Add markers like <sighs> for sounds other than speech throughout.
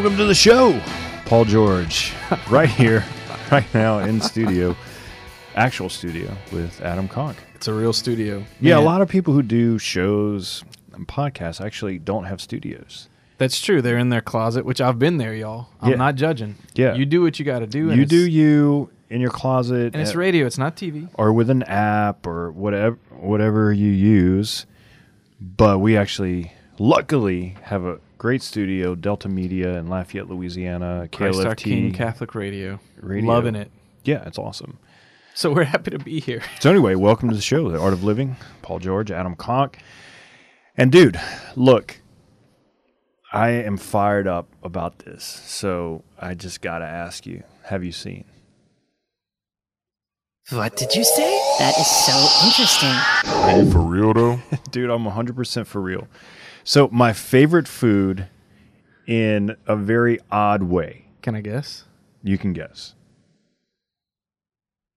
Welcome to the show, Paul George, <laughs> right here, <laughs> right now in studio, actual studio with Adam Conk. It's a real studio. Yeah, a lot of people who do shows and podcasts actually don't have studios. That's true. They're in their closet, which I've been there, y'all. I'm Yeah. not judging. Yeah. You do what you got to do. and You it's- do you in your closet, And it's radio. It's not TV. or with an app or whatever whatever you use. But we actually, luckily, have a great studio, Delta Media in Lafayette, Louisiana, Christ our King Catholic Radio. Radio. Loving it. Yeah, it's awesome. So we're happy to be here. So anyway, welcome to the show, The Art of Living. Paul George, Adam Conk. And dude, look, I am fired up about this. So I just got to ask you, have you seen? What did you say? That is so interesting. Are you for real though? <laughs> Dude, I'm 100% for real. So my favorite food in a very odd way. Can I guess? You can guess.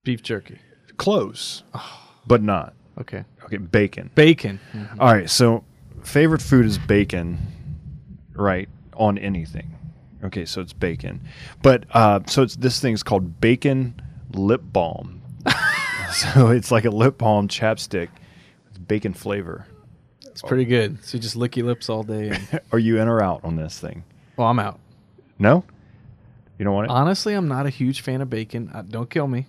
Beef jerky. Close, <sighs> but not. Okay. Okay, bacon. Bacon. All right, so favorite food is bacon, right? On anything. Okay, so it's bacon, but uh, so it's this thing's called bacon lip balm. <laughs> <laughs> so it's like a lip balm chapstick with bacon flavor. It's pretty good. So you just lick your lips all day. And, <laughs> Are you in or out on this thing? well, I'm out. No, you don't want it. Honestly, I'm not a huge fan of bacon. Uh, don't kill me.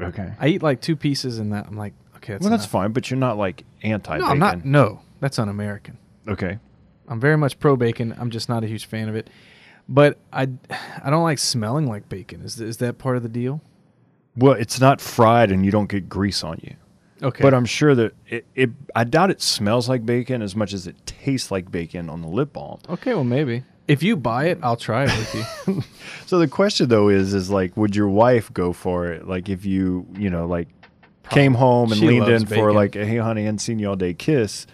okay, I eat like two pieces and that I'm like, okay, that's well that's enough. fine, but you're not like anti No, bacon. I'm not. No, that's un-American. Okay, I'm very much pro bacon. I'm just not a huge fan of it. But I, I don't like smelling like bacon. Is is that part of the deal? well it's not fried and you don't get grease on you. Okay. But I'm sure that it, it. I doubt it smells like bacon as much as it tastes like bacon on the lip balm. okay. Well, maybe if you buy it, I'll try it with you. <laughs> So the question though is, is like, would your wife go for it? Like, if you, you know, like, came home and She leaned in for like, a, hey, honey, I hadn't seen you all day kiss,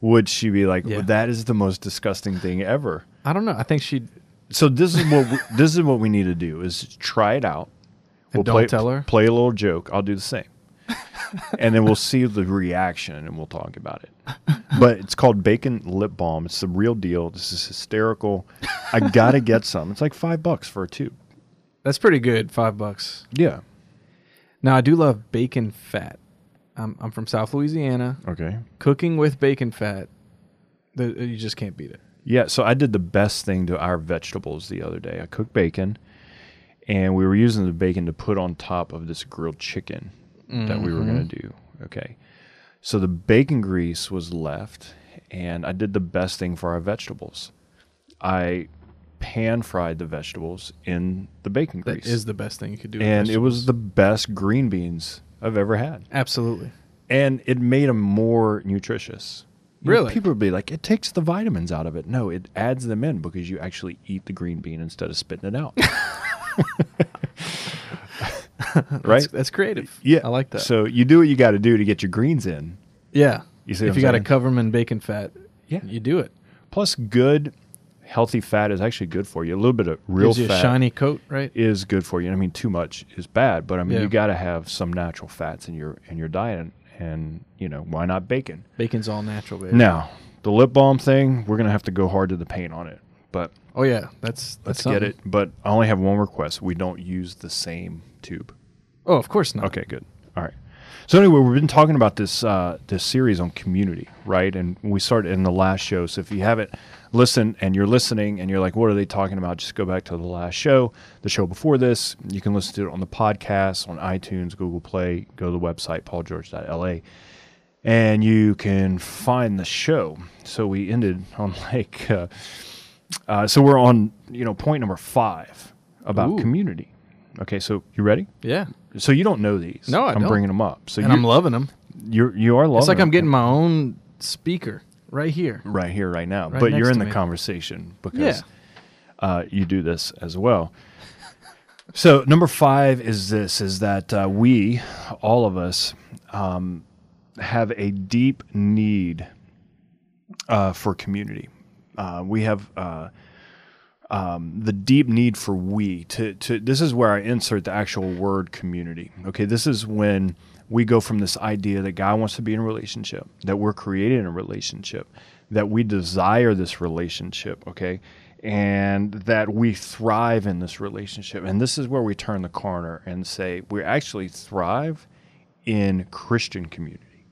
would she be like, Yeah. that is the most disgusting thing ever? I don't know. I think she'd So this is what we, <laughs> this is what we need to do is try it out. And don't play, tell her? Play a little joke. I'll do the same. And then we'll see the reaction and we'll talk about it. But it's called bacon lip balm. It's the real deal. This is hysterical. I gotta get some. It's like five bucks for a tube. That's pretty good. Five bucks. Yeah. Now I do love bacon fat. I'm I'm from South Louisiana. Okay. Cooking with bacon fat, the, uh, you just can't beat it. Yeah, so I did the best thing to our vegetables the other day. I cooked bacon, and we were using the bacon to put on top of this grilled chicken that we were going to mm-hmm. do. Okay. So the bacon grease was left, and I did the best thing for our vegetables. I pan fried the vegetables in the bacon That grease. is the best thing you could do. and it was the best green beans I've ever had. absolutely. And it made them more nutritious. Really? people would be like, it takes the vitamins out of it. No, it adds them in because you actually eat the green bean instead of spitting it out. <laughs> <laughs> <laughs> right? That's, that's creative. yeah. I like that. So you do what you got to do to get your greens in. yeah. You see if you got to cover them in bacon fat, Yeah. you do it. Plus, good, healthy fat is actually good for you. A little bit of real Gives you fat a shiny coat, right? is good for you. I mean, too much is bad, but I mean, Yeah. you got to have some natural fats in your in your diet, and you know, why not bacon? Bacon's all natural, baby. Now, the lip balm thing, we're gonna have to go hard to the paint on it, but Oh yeah, that's let's that's get something. it. But I only have one request: we don't use the same tube. Oh, of course not. Okay, good. All right. So anyway, we've been talking about this uh, this series on community, right? And we started in the last show. So if you haven't listened and you're listening and you're like, "What are they talking about?" Just go back to the last show, the show before this. You can listen to it on the podcast, on iTunes, Google Play. Go to the website paulgeorge.la, and you can find the show. So we ended on <laughs> like, uh, uh, so we're on you know point number five about Ooh. community. Okay, so you ready? Yeah, So you don't know these? No, I I'm don't. bringing them up. So and I'm loving them. you're you are loving. It's like I'm them getting my own speaker right here. right here, right now. Right but you're in the me. conversation because Yeah. uh, you do this as well. so number five is this: is that uh, we, all of us, um, have a deep need uh, for community. Uh, we have. Um, the deep need for we to, to this is where I insert the actual word community. Okay, this is when we go from this idea that God wants to be in a relationship, that we're created in a relationship, that we desire this relationship. Okay, and that we thrive in this relationship. And this is where we turn the corner and say we actually thrive in Christian community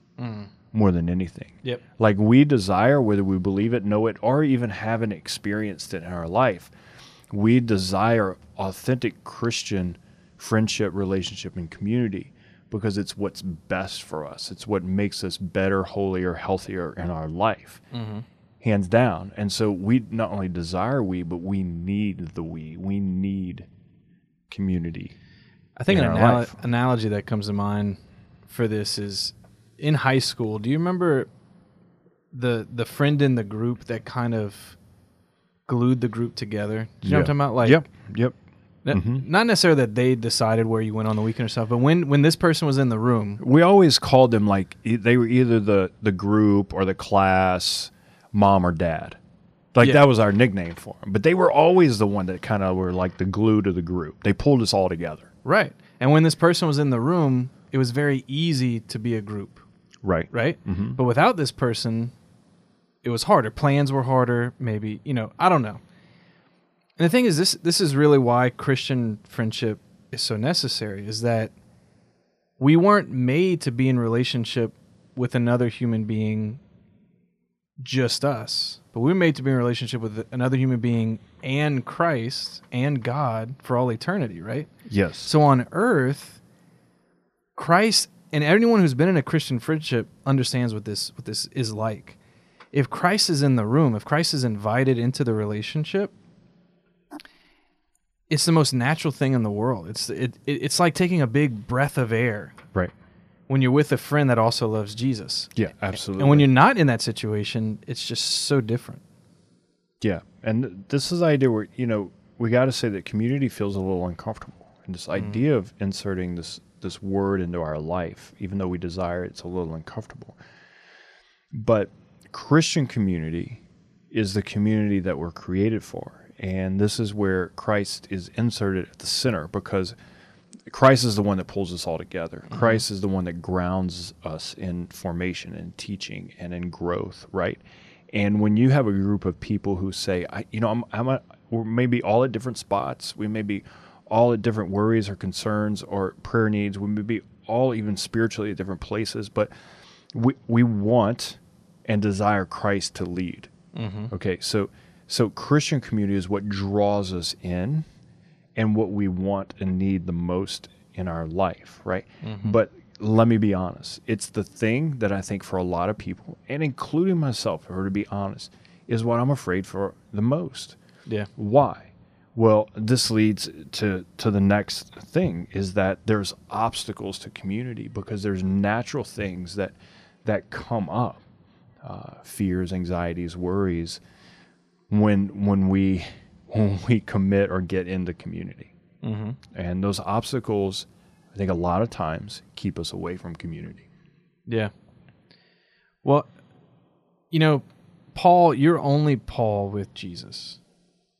more than anything. Yep. Like we desire, whether we believe it, know it, or even haven't experienced it in our life, we desire authentic Christian friendship, relationship, and community because it's what's best for us. It's what makes us better, holier, healthier in our life, mm-hmm. hands down. And so we not only desire we, but we need the we. We need community. I think an anal- analogy that comes to mind for this is in high school. Do you remember the the friend in the group that kind of glued the group together? Do you know what I'm talking about? Like, yep, yep. n- mm-hmm. not necessarily that they decided where you went on the weekend or stuff, but when when this person was in the room, We always called them like they were either the the group or the class, mom or dad. Like Yeah. that was our nickname for them. But they were always the one that kind of were like the glue to the group. They pulled us all together. right? And when this person was in the room, it was very easy to be a group. Right. right? Mm-hmm. But without this person, it was harder. Plans were harder. Maybe you know, I don't know. And the thing is, this this is really why Christian friendship is so necessary. Is that we weren't made to be in relationship with another human being, just us, but we were made to be in relationship with another human being and Christ and God for all eternity, right? Yes. So on earth, Christ and anyone who's been in a Christian friendship understands what this what this is like. If Christ is in the room, if Christ is invited into the relationship, it's the most natural thing in the world. It's it, it it's like taking a big breath of air right. when you're with a friend that also loves Jesus. Yeah, absolutely. And when you're not in that situation, it's just so different. Yeah, and this is the idea where you know we got to say that community feels a little uncomfortable, and this mm-hmm. idea of inserting this this word into our life, even though we desire it, it's a little uncomfortable. But Christian community is the community that we're created for, and this is where Christ is inserted at the center because Christ is the one that pulls us all together. Mm-hmm. Christ is the one that grounds us in formation and teaching and in growth, right? And when you have a group of people who say, I, you know, I'm, I'm a, we're maybe all at different spots. We may be all at different worries or concerns or prayer needs. We may be all even spiritually at different places, but we, we want and desire Christ to lead. Mm-hmm. Okay, so so Christian community is what draws us in and what we want and need the most in our life, right? Mm-hmm. But let me be honest. It's the thing that I think for a lot of people, and including myself, were to be honest, is what I'm afraid for the most. Yeah. Why? Well, this leads to to the next thing is that there's obstacles to community because there's natural things that that come up, uh, fears, anxieties, worries, when when we when we commit or get into community, Mm-hmm. and those obstacles, I think a lot of times keep us away from community. Yeah. Well, you know, Paul, you're only Paul with Jesus.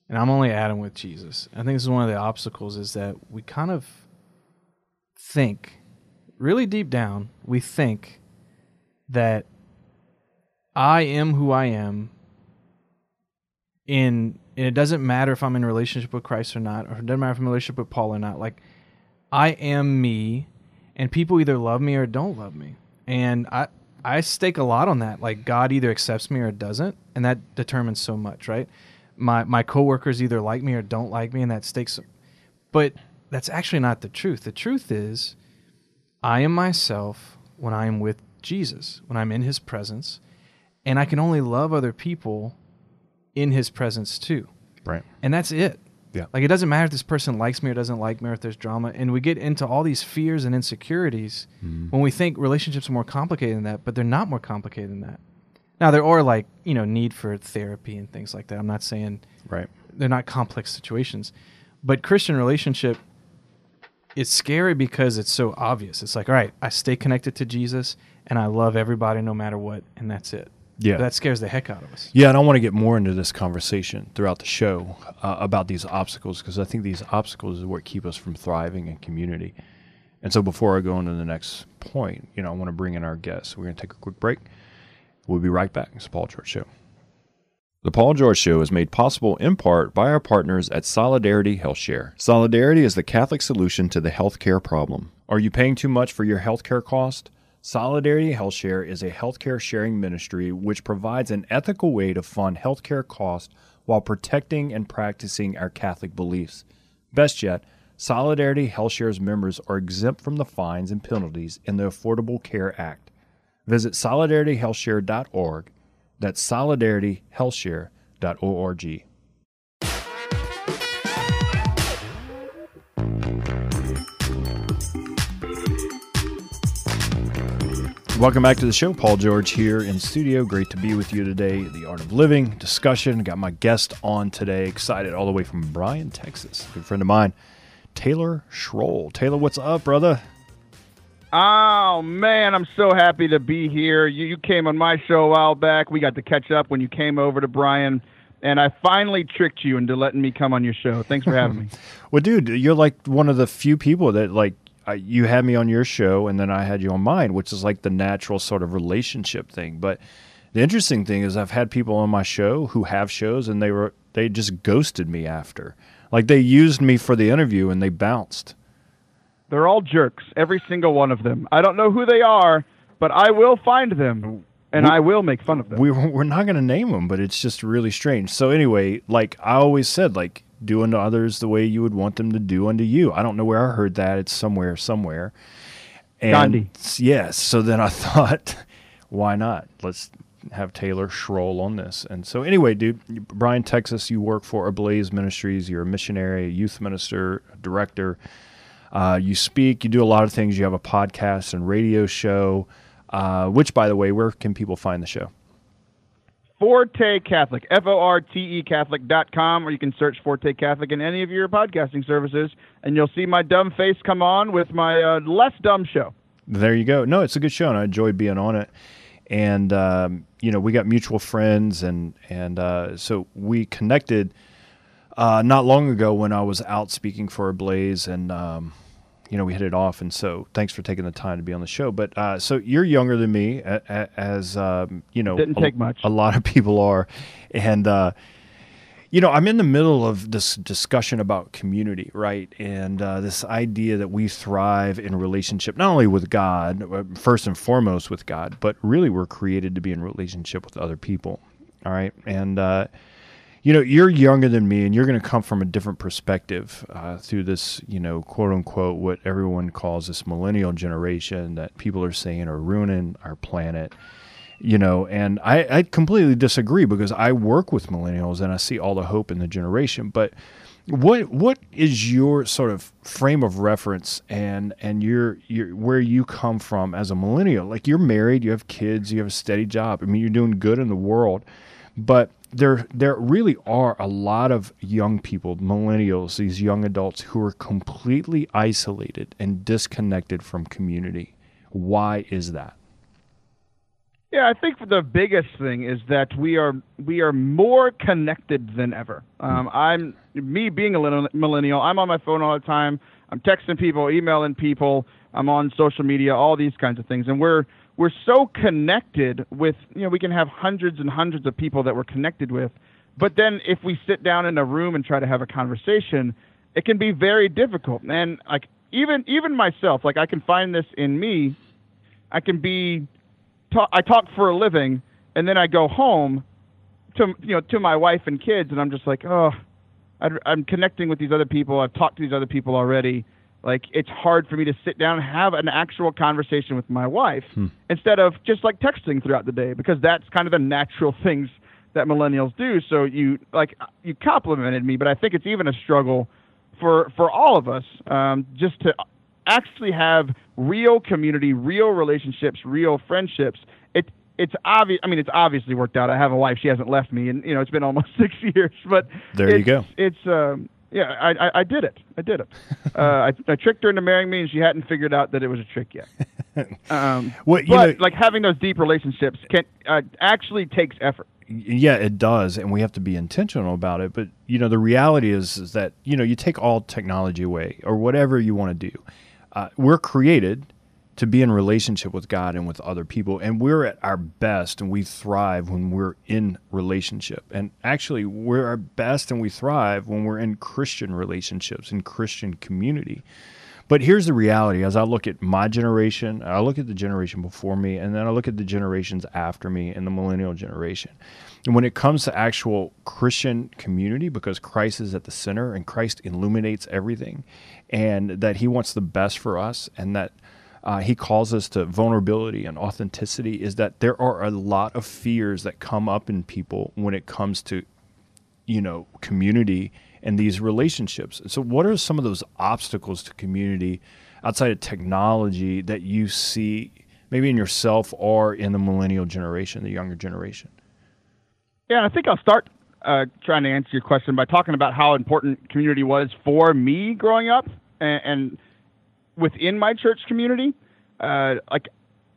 And I'm only Adam with Jesus. I think this is one of the obstacles is that we kind of think really deep down, we think that I am who I am in and it doesn't matter if I'm in relationship with Christ or not, or it doesn't matter if I'm in relationship with Paul or not. Like I am me and people either love me or don't love me. And I I stake a lot on that. Like God either accepts me or doesn't, and that determines so much, right? My my coworkers either like me or don't like me, and that stakes. But that's actually not the truth. The truth is, I am myself when I am with Jesus, when I'm in His presence, and I can only love other people in His presence too. Right. And that's it. Yeah. Like it doesn't matter if this person likes me or doesn't like me or if there's drama. And we get into all these fears and insecurities mm-hmm. when we think relationships are more complicated than that, but they're not more complicated than that. Now there are like, you know, need for therapy and things like that. I'm not saying Right. they're not complex situations. But Christian relationship it's scary because it's so obvious. It's like, all right, I stay connected to Jesus and I love everybody no matter what, and that's it. Yeah. That scares the heck out of us. Yeah, and I want to get more into this conversation throughout the show uh, about these obstacles because I think these obstacles is what keep us from thriving in community. And so, before I go into the next point, you know, I want to bring in our guests. We're going to take a quick break. We'll be right back. It's the Paul George Show. The Paul George Show is made possible in part by our partners at Solidarity HealthShare. Solidarity is the Catholic solution to the healthcare problem. Are you paying too much for your healthcare cost? Solidarity HealthShare is a healthcare sharing ministry which provides an ethical way to fund healthcare costs while protecting and practicing our Catholic beliefs. Best yet, Solidarity HealthShare's members are exempt from the fines and penalties in the Affordable Care Act. Visit solidarityhealthshare.org that's solidarityhealthshare.org. Welcome back to the show. Paul George here in studio. Great to be with you today. The Art of Living discussion. Got my guest on today. Excited all the way from Bryan, Texas. Good friend of mine, Taylor Schroll. Taylor, what's up, brother? Oh man, I'm so happy to be here. You, you came on my show a while back. We got to catch up when you came over to Bryan and I finally tricked you into letting me come on your show. Thanks for having me. <laughs> well, dude, you're like one of the few people that like I, you had me on your show, and then I had you on mine, which is like the natural sort of relationship thing. But the interesting thing is, I've had people on my show who have shows, and they were they just ghosted me after. Like they used me for the interview, and they bounced. They're all jerks, every single one of them. I don't know who they are, but I will find them and we, I will make fun of them. We, we're not going to name them, but it's just really strange. So anyway, like I always said, like do unto others the way you would want them to do unto you. I don't know where I heard that. It's somewhere, somewhere. And Gandhi. Yes. So then I <laughs> thought, why not? Let's have Taylor Schroll on this. And so anyway, dude, Bryan, Texas, you work for Ablaze Ministries. You're a missionary, a youth minister, a director. Uh, you speak, you do a lot of things. You have a podcast and radio show, uh, which, by the way, where can people find the show? Forte Catholic, F O R T E Catholic.com, or you can search Forte Catholic in any of your podcasting services, and you'll see my dumb face come on with my uh, less dumb show. There you go. No, it's a good show, and I enjoyed being on it. And um, you know, we got mutual friends, and and uh, so we connected uh, not long ago when I was out speaking for Blaze and um, you know, we hit it off. And so thanks for taking the time to be on the show. But uh, so you're younger than me, as um, you know, didn't take much. A lot of people are, and uh, you know, I'm in the middle of this discussion about community, right? And uh, this idea that we thrive in relationship, not only with God, uh, first and foremost with God, but really we're created to be in relationship with other people. All right, and uh, you know, you're younger than me, and you're going to come from a different perspective uh, through this, you know, quote unquote, what everyone calls this millennial generation that people are saying are ruining our planet. You know, and I, I completely disagree because I work with millennials and I see all the hope in the generation. But what what is your sort of frame of reference and and your your where you come from as a millennial? Like you're married, you have kids, you have a steady job. I mean, you're doing good in the world, but there there really are a lot of young people, millennials, these young adults who are completely isolated and disconnected from community. Why is that? Yeah, I think the biggest thing is that we are we are more connected than ever. Um, I'm me being a millennial. I'm on my phone all the time. I'm texting people, emailing people. I'm on social media, all these kinds of things, and we're we're so connected with you know we can have hundreds and hundreds of people that we're connected with but then if we sit down in a room and try to have a conversation it can be very difficult. And like even even myself like i can find this in me. I can be talk, i talk for a living and then i go home to you know to my wife and kids and i'm just like oh i i'm connecting with these other people. I've talked to these other people already like it's hard for me to sit down and have an actual conversation with my wife hmm. instead of just like texting throughout the day because that's kind of the natural things that millennials do. So you like you complimented me, but I think it's even a struggle for for all of us um, just to actually have real community, real relationships, real friendships. It it's obvious. I mean, it's obviously worked out. I have a wife; she hasn't left me, and you know, it's been almost <laughs> six years. But there you go. It's um, yeah, I, I, I did it. I did it. <laughs> uh, I, I tricked her into marrying me, and she hadn't figured out that it was a trick yet. <laughs> Um, but know, like having those deep relationships can uh, actually takes effort. Yeah, it does, and we have to be intentional about it. But you know, the reality is, is that you know, you take all technology away or whatever you want to do. Uh, we're created to be in relationship with God and with other people. And we're at our best and we thrive when we're in relationship. And actually, we're our best and we thrive when we're in Christian relationships, in Christian community. But here's the reality as I look at my generation, I look at the generation before me, and then I look at the generations after me and the millennial generation. And when it comes to actual Christian community, because Christ is at the center and Christ illuminates everything, and that he wants the best for us, and that uh, he calls us to vulnerability and authenticity, is that there are a lot of fears that come up in people when it comes to, you know, community and these relationships. So, what are some of those obstacles to community outside of technology that you see maybe in yourself or in the millennial generation, the younger generation? Yeah, I think I'll start uh, trying to answer your question by talking about how important community was for me growing up and, and within my church community. Uh, like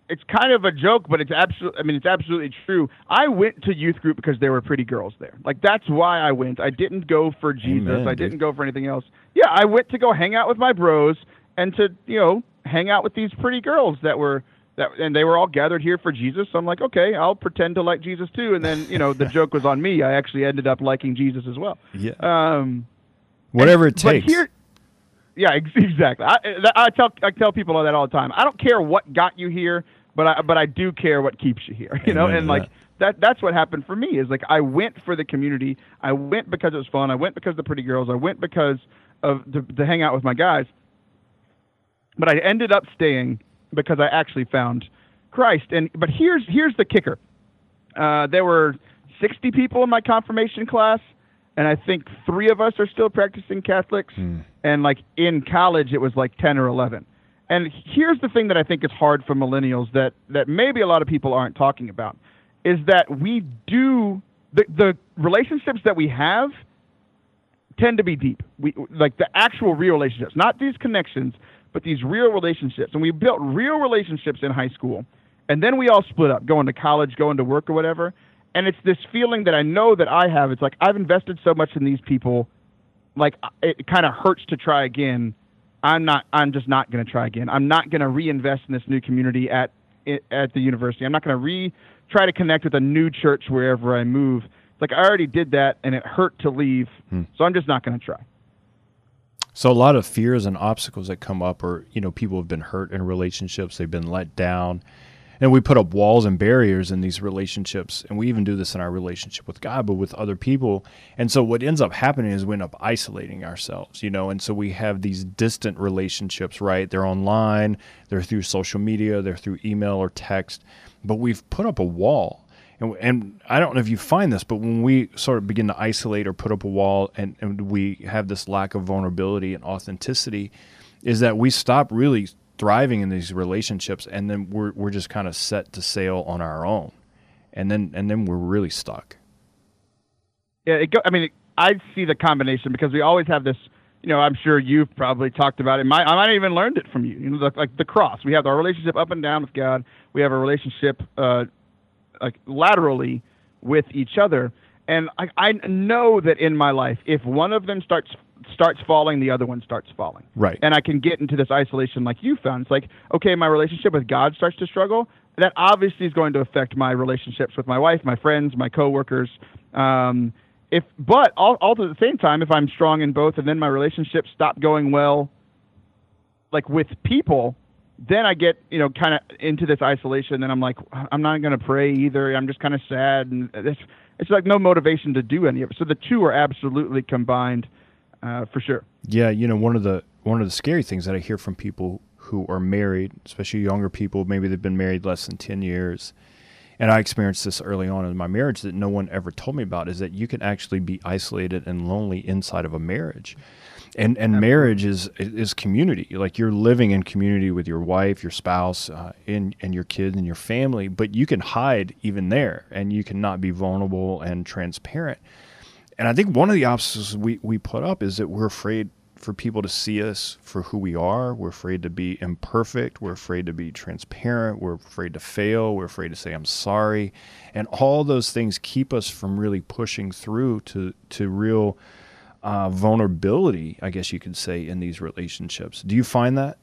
it's kind of a joke, but it's absolutely. I mean, it's absolutely true. I went to youth group because there were pretty girls there. Like that's why I went. I didn't go for Jesus. Amen, I didn't go for anything else. Yeah, I went to go hang out with my bros and to you know hang out with these pretty girls that were that, and they were all gathered here for Jesus. So I'm like, okay, I'll pretend to like Jesus too. And then you know the <laughs> joke was on me. I actually ended up liking Jesus as well. Yeah. Um, Whatever it but takes. here, yeah, ex- <laughs> exactly. I, I tell I tell people all that all the time. I don't care what got you here, but I but I do care what keeps you here. <laughs> You know, Amen to and like that. that that's what happened for me. Is like I went for the community. I went because it was fun. I went because of the pretty girls. I went because of the, to hang out with my guys. But I ended up staying because I actually found Christ. And but here's here's the kicker. Uh, there were 60 people in my confirmation class, and I think three of us are still practicing Catholics. Hmm. And like in college, it was like 10 or 11. And here's the thing that I think is hard for millennials that that maybe a lot of people aren't talking about is that we do the the relationships that we have tend to be deep. We like the actual real relationships, not these connections, but these real relationships. And we built real relationships in high school, and then we all split up, going to college, going to work, or whatever. And it's this feeling that I know that I have. It's like I've invested so much in these people, like it kind of hurts to try again. I'm not. I'm just not going to try again. I'm not going to reinvest in this new community at at the university. I'm not going to re try to connect with a new church wherever I move. It's like I already did that, and it hurt to leave. Hmm. So I'm just not going to try. So a lot of fears and obstacles that come up are, you know, people have been hurt in relationships, they've been let down. And we put up walls and barriers in these relationships. And we even do this in our relationship with God, but with other people. And so what ends up happening is we end up isolating ourselves, you know. And so we have these distant relationships, right? They're online, they're through social media, they're through email or text. But we've put up a wall. And, and I don't know if you find this, but when we sort of begin to isolate or put up a wall and, and we have this lack of vulnerability and authenticity, is that we stop really thriving in these relationships and then we're, we're just kind of set to sail on our own. And then, and then we're really stuck. Yeah, it go, I mean, I see the combination because we always have this. You know, I'm sure you've probably talked about it. My, I might even learned it from you. You know, the, like the cross. We have our relationship up and down with God. We have a relationship uh, like laterally with each other. And I, I know that in my life, if one of them starts starts falling, the other one starts falling. Right. And I can get into this isolation like you found. It's like, okay, my relationship with God starts to struggle. That obviously is going to affect my relationships with my wife, my friends, my coworkers. Um, if, but all, all at the same time, if I'm strong in both, and then my relationships stop going well, like with people, then I get you know kind of into this isolation, and I'm like, I'm not going to pray either. I'm just kind of sad, and it's it's like no motivation to do any of it. So the two are absolutely combined, uh, for sure. Yeah, you know, one of the one of the scary things that I hear from people who are married, especially younger people, maybe they've been married less than 10 years. And I experienced this early on in my marriage that no one ever told me about is that you can actually be isolated and lonely inside of a marriage. And and marriage is is community. Like you're living in community with your wife, your spouse, uh, and and your kids and your family, but you can hide even there and you cannot be vulnerable and transparent. And I think one of the obstacles we, we put up is that we're afraid for people to see us for who we are. We're afraid to be imperfect. We're afraid to be transparent. We're afraid to fail. We're afraid to say, I'm sorry. And all those things keep us from really pushing through to, to real uh, vulnerability, I guess you could say, in these relationships. Do you find that?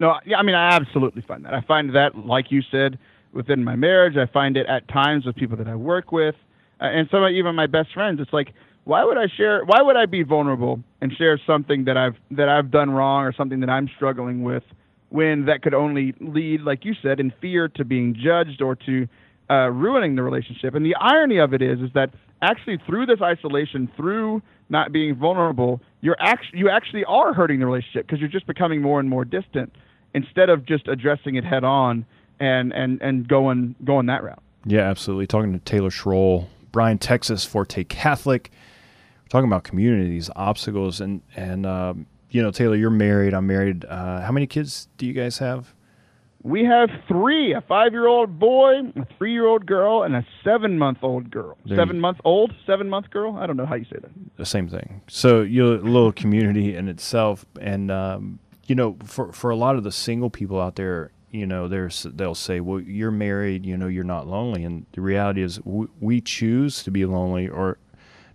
No, yeah, I mean, I absolutely find that. I find that, like you said, within my marriage. I find it at times with people that I work with, and some of even my best friends. It's like, why would I share? Why would I be vulnerable and share something that I've that I've done wrong or something that I'm struggling with, when that could only lead, like you said, in fear to being judged or to uh, ruining the relationship. And the irony of it is, is that actually through this isolation, through not being vulnerable, you're actually you actually are hurting the relationship because you're just becoming more and more distant instead of just addressing it head on and and and going going that route. Yeah, absolutely. Talking to Taylor Schroll, Bryan, Texas, Forte Catholic. We're talking about community, these obstacles, and and um, you know, Taylor, you're married. I'm married. Uh, how many kids do you guys have? We have three: a five-year-old boy, a three-year-old girl, and a seven-month-old girl. Seven-month-old, seven-month girl. I don't know how you say that. The same thing. So you're a little community in itself, and um, you know, for for a lot of the single people out there, you know, there's they'll say, "Well, you're married, you know, you're not lonely," and the reality is, we, we choose to be lonely or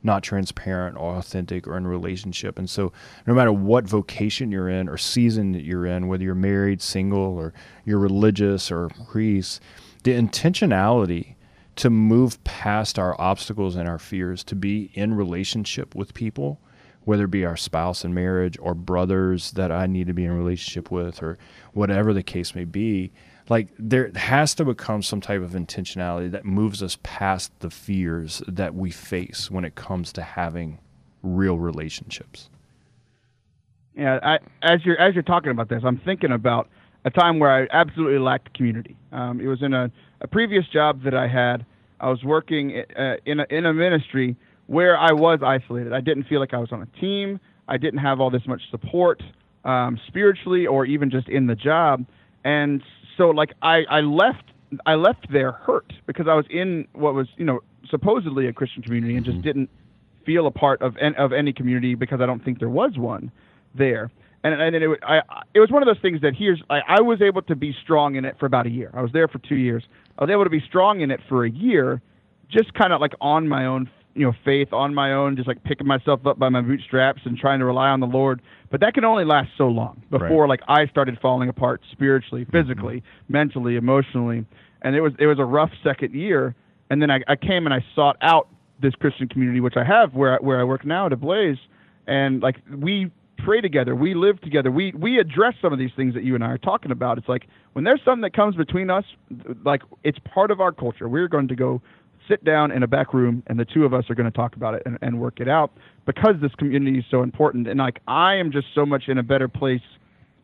not transparent or authentic or in a relationship. And so, no matter what vocation you're in or season that you're in, whether you're married, single, or you're religious or priest, the intentionality to move past our obstacles and our fears to be in relationship with people whether it be our spouse in marriage or brothers that I need to be in a relationship with or whatever the case may be like there has to become some type of intentionality that moves us past the fears that we face when it comes to having real relationships. Yeah, I, as you're as you're talking about this, I'm thinking about a time where I absolutely lacked community. Um, it was in a, a previous job that I had. I was working uh, in a, in a ministry where I was isolated. I didn't feel like I was on a team. I didn't have all this much support um, spiritually or even just in the job. And so like I, I left I left there hurt because I was in what was you know supposedly a Christian community and just mm-hmm. didn't feel a part of of any community because I don't think there was one there. And and it, I, it was one of those things that here's I, I was able to be strong in it for about a year. I was there for two years. I was able to be strong in it for a year, just kind of like on my own you know faith on my own, just like picking myself up by my bootstraps and trying to rely on the Lord. But that can only last so long before right. like I started falling apart spiritually, mm-hmm. physically, mm-hmm. mentally, emotionally, and it was it was a rough second year. And then I, I came and I sought out this Christian community, which I have where where I work now at Blaze, and like we pray together, we live together, we we address some of these things that you and I are talking about. It's like when there's something that comes between us, like it's part of our culture. We're going to go sit down in a back room and the two of us are going to talk about it and, and work it out because this community is so important. And like i am just so much in a better place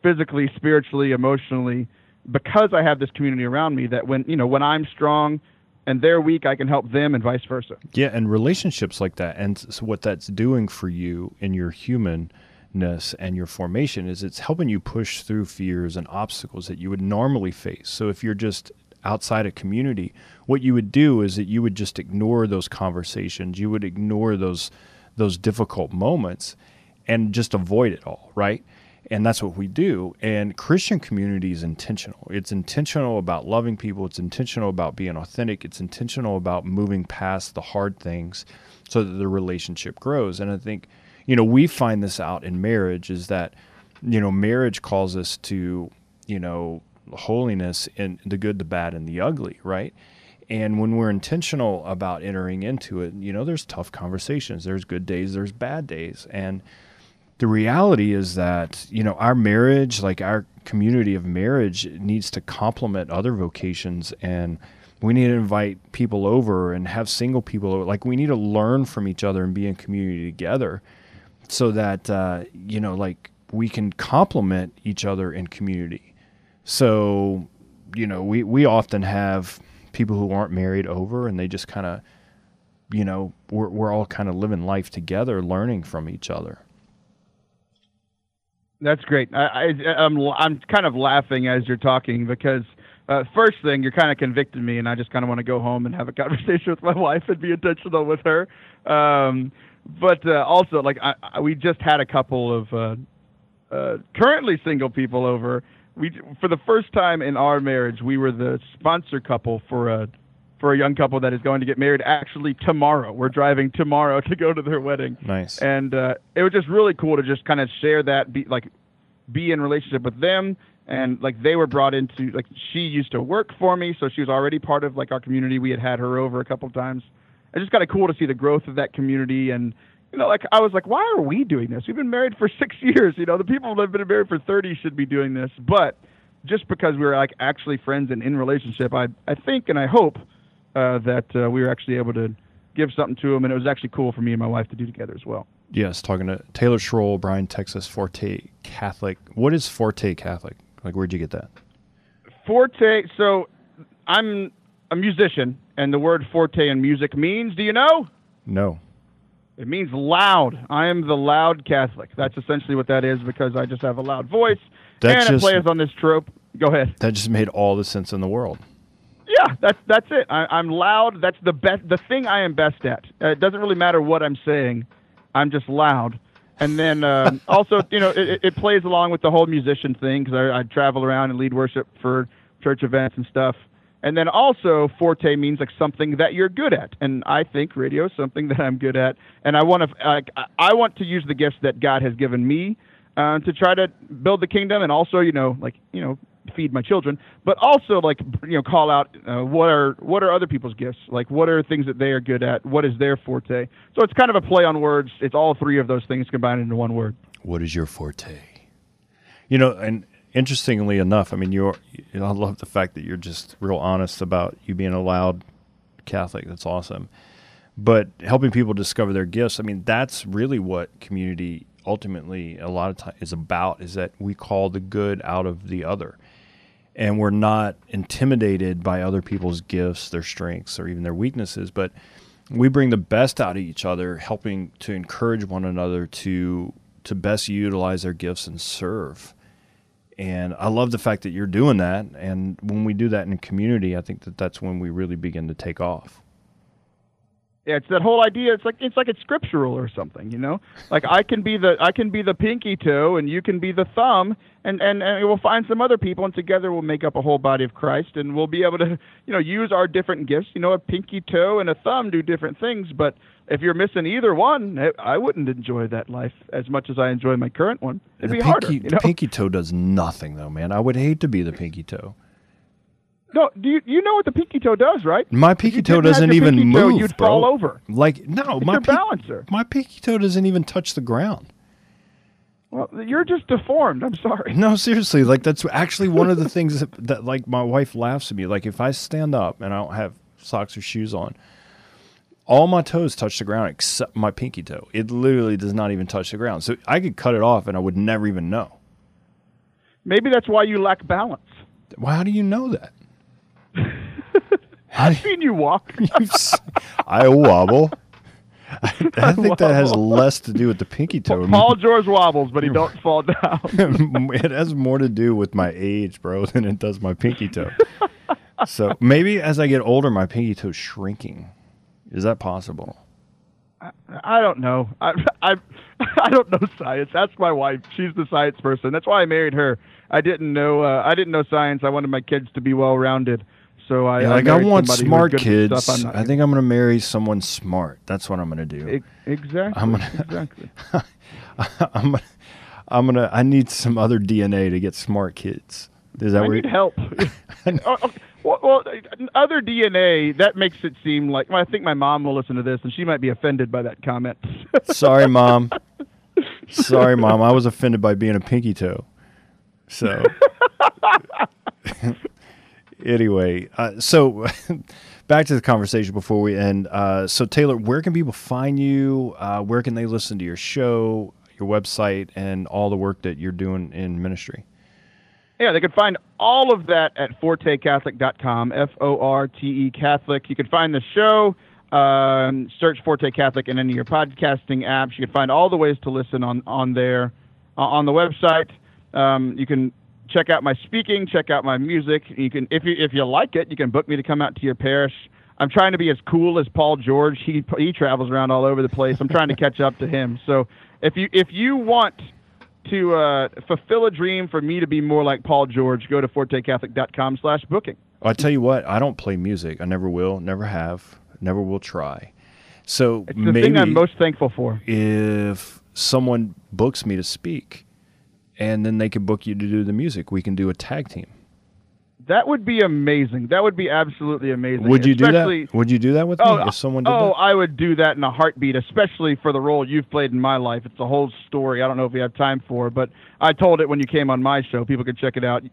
physically spiritually emotionally because i have this community around me that when you know when i'm strong and they're weak i can help them and vice versa. Yeah and relationships like that and so what that's doing for you in your humanness and your formation is it's helping you push through fears and obstacles that you would normally face. So if you're just outside a community, what you would do is that you would just ignore those conversations. You would ignore those those difficult moments and just avoid it all, right? And that's what we do. And Christian community is intentional. It's intentional about loving people. It's intentional about being authentic. It's intentional about moving past the hard things so that the relationship grows. And I think, you know, we find this out in marriage is that, you know, marriage calls us to, you know, holiness in the good, the bad, and the ugly, right? And when we're intentional about entering into it, you know, there's tough conversations. There's good days, there's bad days. And the reality is that, you know, our marriage, like our community of marriage, needs to complement other vocations. And we need to invite people over and have single people over. Like, we need to learn from each other and be in community together so that, uh, you know, like we can complement each other in community so, you know, we, we often have people who aren't married over and they just kind of, you know, we're, we're all kind of living life together, learning from each other. That's great. I, I, I'm, I'm kind of laughing as you're talking because uh, first thing, you're kind of convicting me, and I just kind of want to go home and have a <laughs> conversation with my wife and be intentional with her. Um, but uh, also, like, I, I, we just had a couple of uh, uh currently single people over, we for the first time in our marriage, we were the sponsor couple for a for a young couple that is going to get married actually tomorrow. We're driving tomorrow <laughs> to go to their wedding. Nice. And uh, it was just really cool to just kind of share that, be like, be in relationship with them and like they were brought into like she used to work for me, so she was already part of like our community. We had had her over a couple of times. It's just kind of cool to see the growth of that community and you know, like I was like, why are we doing this? We've been married for <laughs> six years. You know, the people that have been married for thirty should be doing this. But just because we were like actually friends and in relationship, I I think and I hope uh, that uh, we were actually able to give something to them, and it was actually cool for me and my wife to do together as well. Yes, talking to Taylor Schroll, Bryan, Texas, Forte Catholic. What is Forte Catholic? Like, where'd you get that? Forte. So, I'm a musician, and the word forte in music means. Do you know? No. It means loud. I am the loud Catholic. That's essentially what that is because I just have a loud voice. That and just- it plays on this trope. Go ahead. That just made all the sense in the world. Yeah, that's that's it. I, I'm loud. That's the best. The thing I am best at. Uh, it doesn't really matter what I'm saying. I'm just loud. And then um, <laughs> also, you know, it, it plays along with the whole musician thing because I, I travel around and lead worship for church events and stuff. And then also, forte means like something that you're good at, and I think radio is something that I'm good at. And I want to, like, I- want to use the gifts that God has given me uh, to try to build the kingdom, and also, you know, like, you know, feed my children, but also like, you know, call out uh, what are what are other people's gifts, like what are things that they are good at, what is their forte. So it's kind of a play on words. It's all three of those things combined into one word. What is your forte? You know, and interestingly enough, I mean, you're. You know, I love the fact that you're just real honest about you being a loud Catholic. That's awesome. But helping people discover their gifts, I mean, that's really what community ultimately a lot of time is about. Is that we call the good out of the other, and we're not intimidated by other people's gifts, their strengths, or even their weaknesses, but we bring the best out of each other, helping to encourage one another to to best utilize their gifts and serve. And I love the fact that you're doing that. And when we do that in community, I think that that's when we really begin to take off. Yeah, it's that whole idea. It's like it's like it's scriptural or something, you know. Like I can be the I can be the pinky toe, and you can be the thumb, and and and we'll find some other people, and together we'll make up a whole body of Christ, and we'll be able to, <laughs> you know, use our different gifts. You know, a pinky toe and a thumb do different things, but if you're missing either one, I- I wouldn't enjoy that life as much as I enjoy my current one. It'd the be pinky, harder. You the pinky toe does nothing, though, man. I would hate to be the pinky toe. No, do you you know what the pinky toe does, right? My pinky toe doesn't even pinky toe, move, You'd bro. fall over. Like no, It's my your pin- balancer. my pinky toe doesn't even touch the ground. Well, you're just deformed. I'm sorry. No, seriously, like that's actually one of the <laughs> things that, that like my wife laughs at me. Like if I stand up and I don't have socks or shoes on, all my toes touch the ground except my pinky toe. It literally does not even touch the ground. So I could cut it off and I would never even know. Maybe that's why you lack balance. Well, how do you know that? I've seen you walk. <laughs> I wobble. I, I <laughs> think that has less to do with the pinky toe. Paul George wobbles, but he <laughs> don't fall down. it has more to do with my age, bro, than it does my pinky toe. so maybe as I get older, my pinky toe's shrinking. Is that possible? I don't know. I, I I don't know science. That's my wife. She's the science person. That's why I married her. I didn't know. Uh, I didn't know science. I wanted my kids to be well rounded. So I Yeah, like I want somebody who was smart kids. Stuff I think I'm gonna marry someone smart. That's what I'm gonna do. E- exactly. I'm gonna- <laughs> exactly. <laughs> I'm gonna, I'm gonna. I need some other DNA to get smart kids. Is that I need help. <laughs> Oh, okay. well, well, other DNA that makes it seem like. Well, I think my mom will listen to this, and she might be offended by that comment. Sorry, mom. Sorry, mom. I was offended by being a pinky toe. So, anyway, uh, so <laughs> back to the conversation before we end. Uh, so, Taylor, where can people find you? Uh, where can they listen to your show, your website, and all the work that you're doing in ministry? Yeah, they can find all of that at fortecatholic.com, F O R T E Catholic. You can find the show, um, search Forte Catholic in any of your podcasting apps. You can find all the ways to listen on, on there, uh, on the website. Um, you can check out my speaking, check out my music. You can, if you, if you like it, you can book me to come out to your parish. I'm trying to be as cool as Paul George. He, he travels around all over the place. I'm trying to catch up to him. So if you, if you want to uh, fulfill a dream for me to be more like Paul George, go to fortecatholic.com slash booking. I tell you what, I don't play music. I never will, never have, never will try. So It's the maybe thing I'm most thankful for. if someone books me to speak and then they could book you to do the music. We can do a tag team. That would be amazing. That would be absolutely amazing. Would you do that? Would you do that with Oh, me if someone did oh, that? I would do that in a heartbeat, especially for the role you've played in my life. It's a whole story. I don't know if we have time for, but I told it when you came on my show. People could check it out.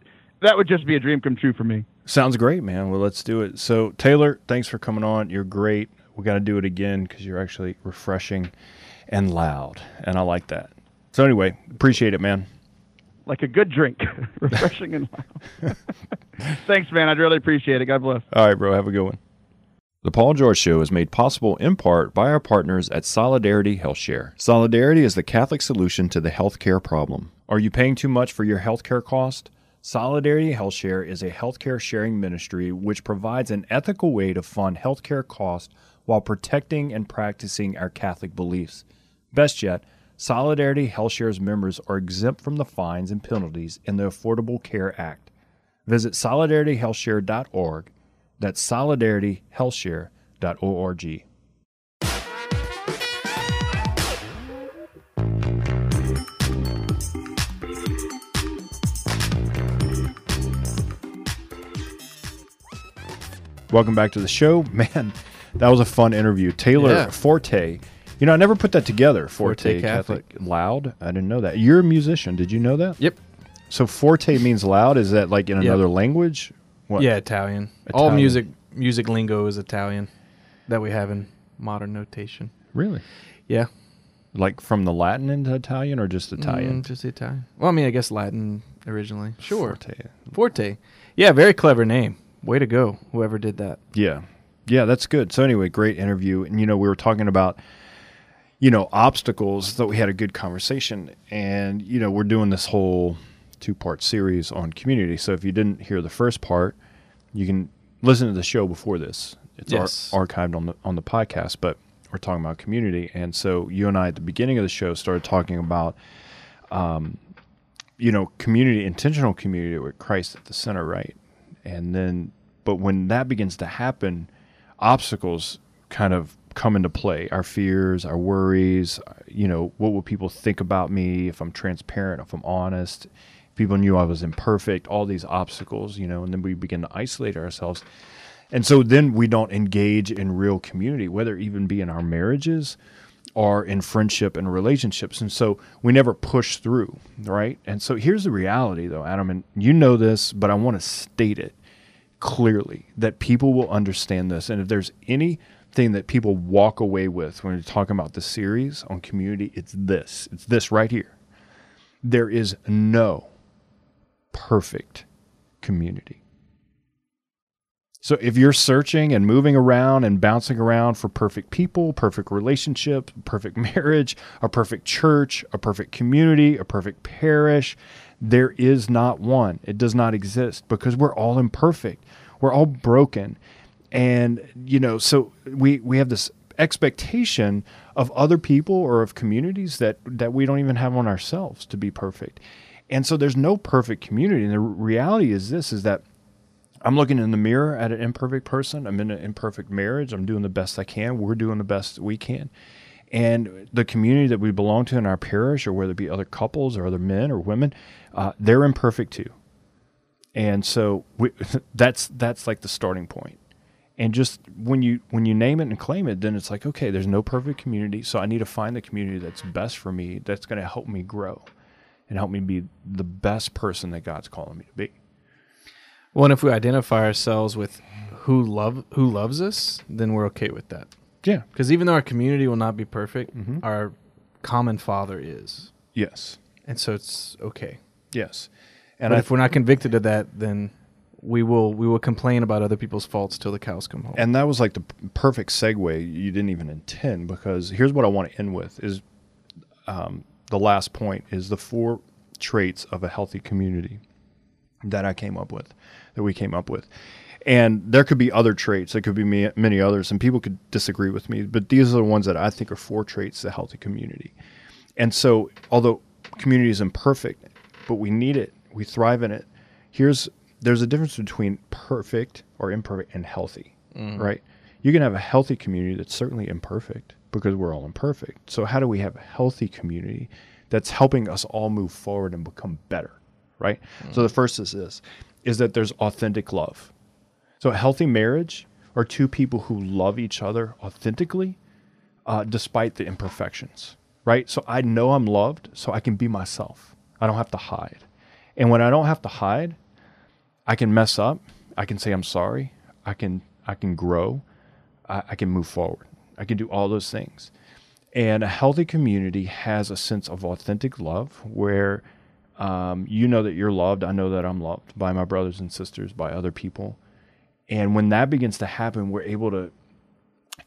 That would just be a dream come true for me. Sounds great, man. Well, let's do it. So, Taylor, thanks for coming on. You're great. We got to do it again because you're actually refreshing and loud, and I like that. So, anyway, appreciate it, man. Like a good drink, <laughs> refreshing and loud. <laughs> Thanks, man. I'd really appreciate it. God bless. All right, bro. Have a good one. The Paul George Show is made possible in part by our partners at Solidarity HealthShare. Solidarity is the Catholic solution to the healthcare problem. Are you paying too much for your healthcare cost? Solidarity HealthShare is a healthcare sharing ministry which provides an ethical way to fund healthcare costs while protecting and practicing our Catholic beliefs. Best yet, Solidarity HealthShare's members are exempt from the fines and penalties in the Affordable Care Act. Visit solidarityhealthshare.org. That's solidarityhealthshare.org. Welcome back to the show. <laughs> Man, that was a fun interview. Taylor Yeah. Forte. You know, I never put that together. Forte, Forte Catholic. Catholic. Loud. I didn't know that. You're a musician. Did you know that? Yep. So forte means loud. Is that like in Yep. another language? What? Yeah, Italian. All Italian. music music lingo is Italian that we have in modern notation. Really? Yeah. Like from the Latin into Italian or just Italian? Mm, just Italian. Well, I mean, I guess Latin originally. Sure. Forte. Forte. Yeah, very clever name. Way to go, whoever did that. Yeah. Yeah, that's good. So anyway, great interview. And you know, we were talking about you know, obstacles that we had a good conversation and you know, we're doing this whole two-part series on community. So if you didn't hear the first part, you can listen to the show before this. It's ar- archived on the on the podcast, but we're talking about community. And so you and I at the beginning of the show started talking about um, you know, community, intentional community with Christ at the center, right? And then, but when that begins to happen, obstacles kind of come into play. Our fears, our worries, uh, you know, what will people think about me if I'm transparent, if I'm honest? If people knew I was imperfect, all these obstacles, you know, and then we begin to isolate ourselves. And so then we don't engage in real community, whether it even be in our marriages or in friendship and relationships. And so we never push through, right? And so here's the reality, though, Adam, and you know this, but I want to state it clearly that people will understand this. And if there's anything that people walk away with when you're talking about the series on community, it's this. It's this right here. There is no perfect community. So if you're searching and moving around and bouncing around for perfect people, perfect relationship, perfect <laughs> marriage, a perfect church, a perfect community, a perfect parish, there is not one. It does not exist because we're all imperfect. We're all broken. And you know, so we we have this expectation of other people or of communities that that we don't even have on ourselves to be perfect. And so there's no perfect community. And the reality is this is that I'm looking in the mirror at an imperfect person. I'm in an imperfect marriage. I'm doing the best I can. We're doing the best we can. And the community that we belong to in our parish, or whether it be other couples or other men or women, uh, they're imperfect too. And so we, <laughs> that's that's like the starting point. And just when you when you name it and claim it, then it's like okay, there's no perfect community, so I need to find the community that's best for me, that's going to help me grow, and help me be the best person that God's calling me to be. Well, and if we identify ourselves with who love who loves us, then we're okay with that. Yeah. Because even though our community will not be perfect, Mhm. our common Father is, Yes. and so it's okay. Yes. And And I, if we're not convicted of that, then we will we will complain about other people's faults till the cows come home. and that was like the perfect segue you didn't even intend because here's what I want to end with is um, the last point is the four traits of a healthy community that I came up with, that we came up with. And there could be other traits, there could be many others, and people could disagree with me, but these are the ones that I think are four traits of a healthy community. And so, although community is imperfect, but we need it, we thrive in it. Here's there's a difference between perfect or imperfect and healthy, right? You can have a healthy community that's certainly imperfect because we're all imperfect. So how do we have a healthy community that's helping us all move forward and become better, right? So the first is this is that there's authentic love. So a healthy marriage are two people who love each other authentically uh, despite the imperfections, right? So I know I'm loved, so I can be myself. I don't have to hide. And when I don't have to hide, I can mess up. I can say I'm sorry. I can I can grow. I, I can move forward. I can do all those things. And a healthy community has a sense of authentic love where um, you know that you're loved. I know that I'm loved by my brothers and sisters, by other people. And when that begins to happen, we're able to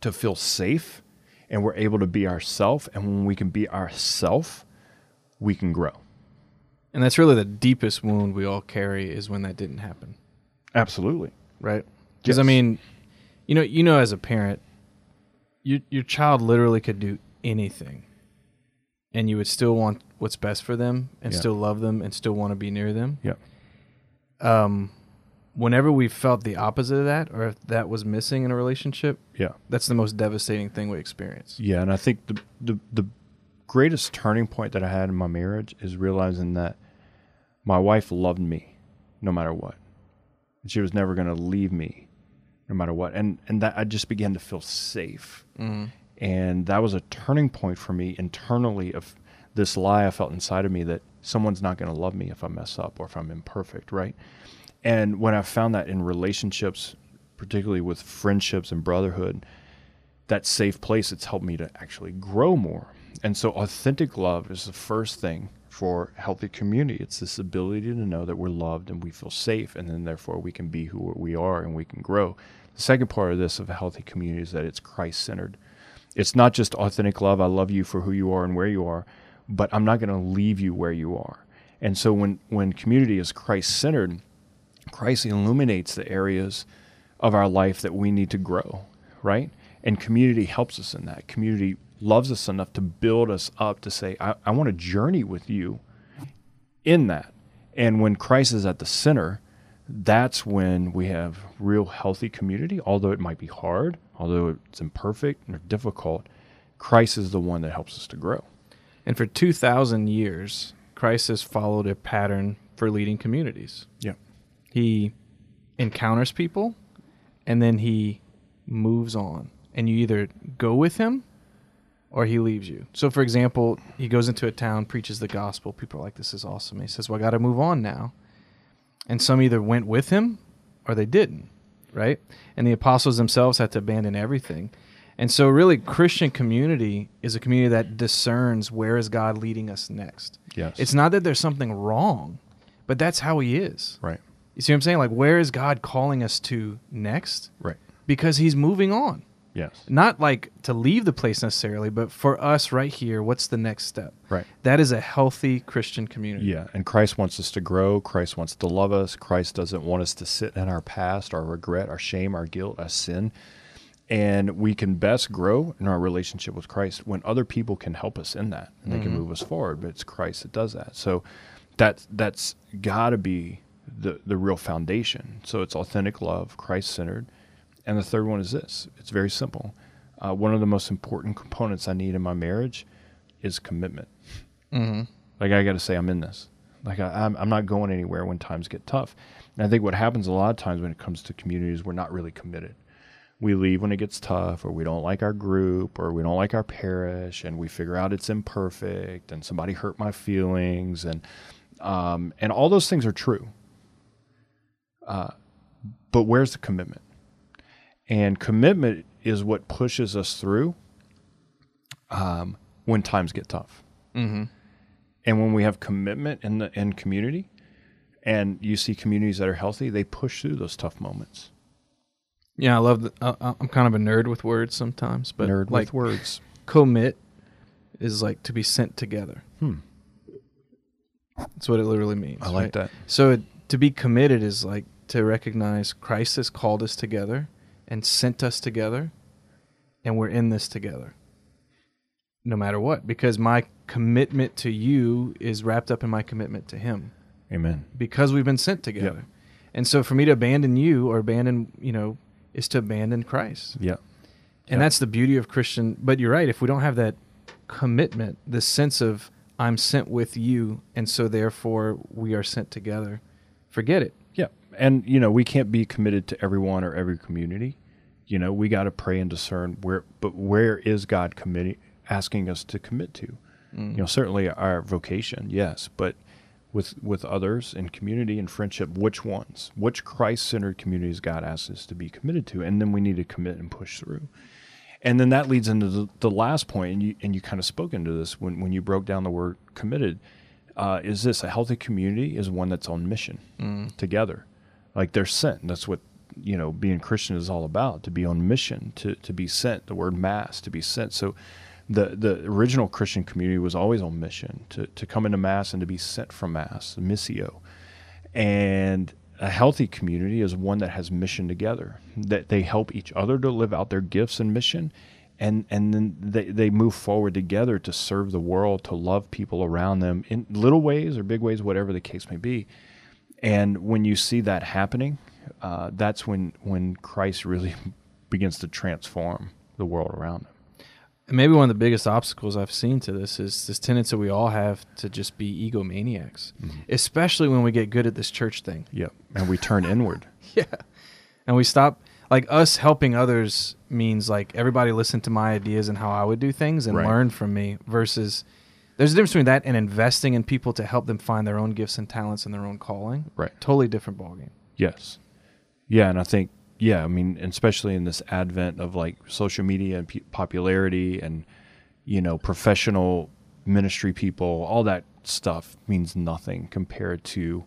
to feel safe and we're able to be ourself. And when we can be ourself, we can grow. And that's really the deepest wound we all carry is when that didn't happen, Absolutely. right? Because I mean, you know, you know, as a parent, your your child literally could do anything, and you would still want what's best for them, and Yeah. still love them, and still want to be near them. Yeah. Um, whenever we felt the opposite of that, or if that was missing in a relationship, Yeah. that's the most devastating thing we experience. Yeah, and I think the, the the greatest turning point that I had in my marriage is realizing that my wife loved me no matter what. And she was never going to leave me no matter what. And and that I just began to feel safe. Mm-hmm. And that was a turning point for me internally of this lie I felt inside of me that someone's not going to love me if I mess up or if I'm imperfect, right? And when I found that in relationships, particularly with friendships and brotherhood, that safe place, it's helped me to actually grow more. And so, authentic love is the first thing for healthy community. It's this ability to know that we're loved and we feel safe, and then therefore we can be who we are and we can grow. The second part of this of a healthy community is that it's Christ centered. It's not just authentic love, I love you for who you are and where you are, but I'm not going to leave you where you are. And so, when, when community is Christ centered, Christ illuminates the areas of our life that we need to grow, right? And community helps us in that. Community loves us enough to build us up to say, I, I want to journey with you in that. And when Christ is at the center, that's when we have real healthy community, although it might be hard, although it's imperfect or difficult. Christ is the one that helps us to grow. And for 2,000 years, Christ has followed a pattern for leading communities. Yeah. He encounters people and then he moves on. And you either go with him or he leaves you. So, for example, he goes into a town, preaches the gospel. People are like, this is awesome. He says, well, I got to move on now. And some either went with him or they didn't, right? And the apostles themselves had to abandon everything. And so, really, Christian community is a community that discerns where is God leading us next. Yes. It's not that there's something wrong, but that's how He is. right. You see what I'm saying? Like, where is God calling us to next? Right. Because He's moving on. Yes. Not like to leave the place necessarily, but for us right here, what's the next step? Right. That is a healthy Christian community. Yeah, and Christ wants us to grow. Christ wants to love us. Christ doesn't want us to sit in our past, our regret, our shame, our guilt, our sin. And we can best grow in our relationship with Christ when other people can help us in that and they can mm-hmm. move us forward. But it's Christ that does that. So that that's got to be the the real foundation. So it's authentic love, Christ centered. And the third one is this. It's very simple. Uh, one of the most important components I need in my marriage is commitment. Like I got to say, I'm in this. Like I, I'm, I'm not going anywhere when times get tough. And I think what happens a lot of times when it comes to communities, we're not really committed. We leave when it gets tough, or we don't like our group, or we don't like our parish, and we figure out it's imperfect, and somebody hurt my feelings, and um, and all those things are true. Uh, but where's the commitment? And commitment is what pushes us through um, when times get tough. Mm-hmm. And when we have commitment in the in community, and you see communities that are healthy, they push through those tough moments. Yeah, I love. The, uh, I'm kind of a nerd with words sometimes, but Nerd like with words. commit is like to be sent together. Hmm. That's what it literally means. I like right? that. So it, to be committed is like to recognize Christ has called us together and sent us together, and we're in this together. No matter what, because my commitment to you is wrapped up in my commitment to Him, Amen. because we've been sent together. And so, for me to abandon you or abandon, you know, is to abandon Christ. Yeah. And that's the beauty of Christian. But you're right. If we don't have that commitment, this sense of I'm sent with you, and so therefore we are sent together. Forget it. Yeah. And, you know, we can't be committed to everyone or every community. You know, we got to pray and discern where, but where is God committing, asking us to commit to? You know, certainly our vocation, yes, but with with others in community and friendship, which ones, which Christ centered communities God asks us to be committed to, and then we need to commit and push through. And then that leads into the, the last point, and you and you kind of spoke into this when when you broke down the word committed. Uh, is this a healthy community? Is one that's on mission together, like they're sent. That's what you know being Christian is all about. To be on mission, to to be sent. The word mass, to be sent. So the the original Christian community was always on mission to to come into mass and to be sent from mass, missio. And a healthy community is one that has mission together, that they help each other to live out their gifts and mission, and and then they, they move forward together to serve the world, to love people around them in little ways or big ways, whatever the case may be. And when you see that happening, uh, that's when when Christ really <laughs> begins to transform the world around him. And maybe one of the biggest obstacles I've seen to this is this tendency we all have to just be egomaniacs, especially when we get good at this church thing. Yep. And we turn inward. <laughs> Yeah. And we stop like us helping others means like everybody listen to my ideas and how I would do things and Right. learn from me versus there's a difference between that and investing in people to help them find their own gifts and talents and their own calling. Right. Totally different ballgame. Yes. Yeah, and I think yeah, I mean, especially in this advent of like social media and popularity and you know professional ministry people, all that stuff means nothing compared to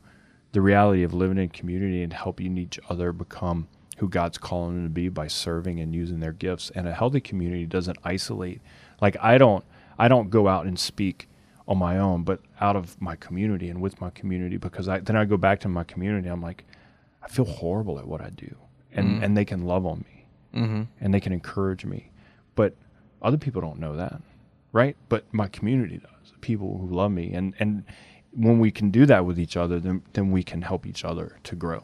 the reality of living in community and helping each other become who God's calling them to be by serving and using their gifts. And a healthy community doesn't isolate. Like I don't I don't go out and speak on my own, but out of my community and with my community because I then I go back to my community. I'm like, I feel horrible at what I do, and and they can love on me, Mm-hmm. and they can encourage me, but other people don't know that, right? But my community does. People who love me, and and when we can do that with each other, then then we can help each other to grow.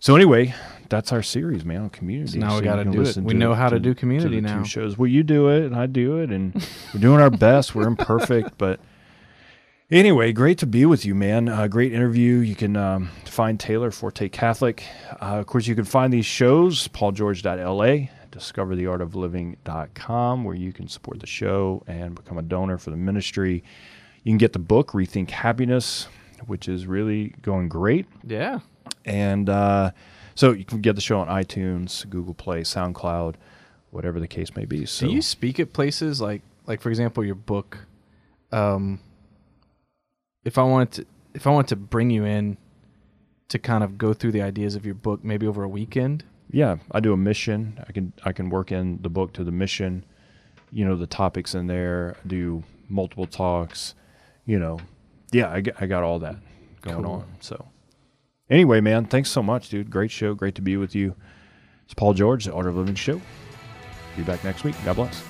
So anyway, that's our series, man, on community. So now we gotta do it. We know how to do the community two now. shows. Well, you do it, and I do it, and we're doing our best. We're <laughs> imperfect, but Anyway, great to be with you, man. Uh, great interview. You can um, find Taylor Forte Catholic. Uh, of course, you can find these shows, paulgeorge.la, discovertheartofliving.com, where you can support the show and become a donor for the ministry. You can get the book, Rethink Happiness, which is really going great. Yeah. And uh, so you can get the show on iTunes, Google Play, SoundCloud, whatever the case may be. So Do you speak at places like like for example your book um if I wanted to if I wanted to bring you in to kind of go through the ideas of your book maybe over a weekend? Yeah i do a mission. I can i can work in the book to the mission you know the topics in there I do multiple talks you know. Yeah i, got- I got all that going Cool. on so. Anyway man thanks so much dude. Great show. Great to be with you. It's paul george the art of living show. Be back next week. God bless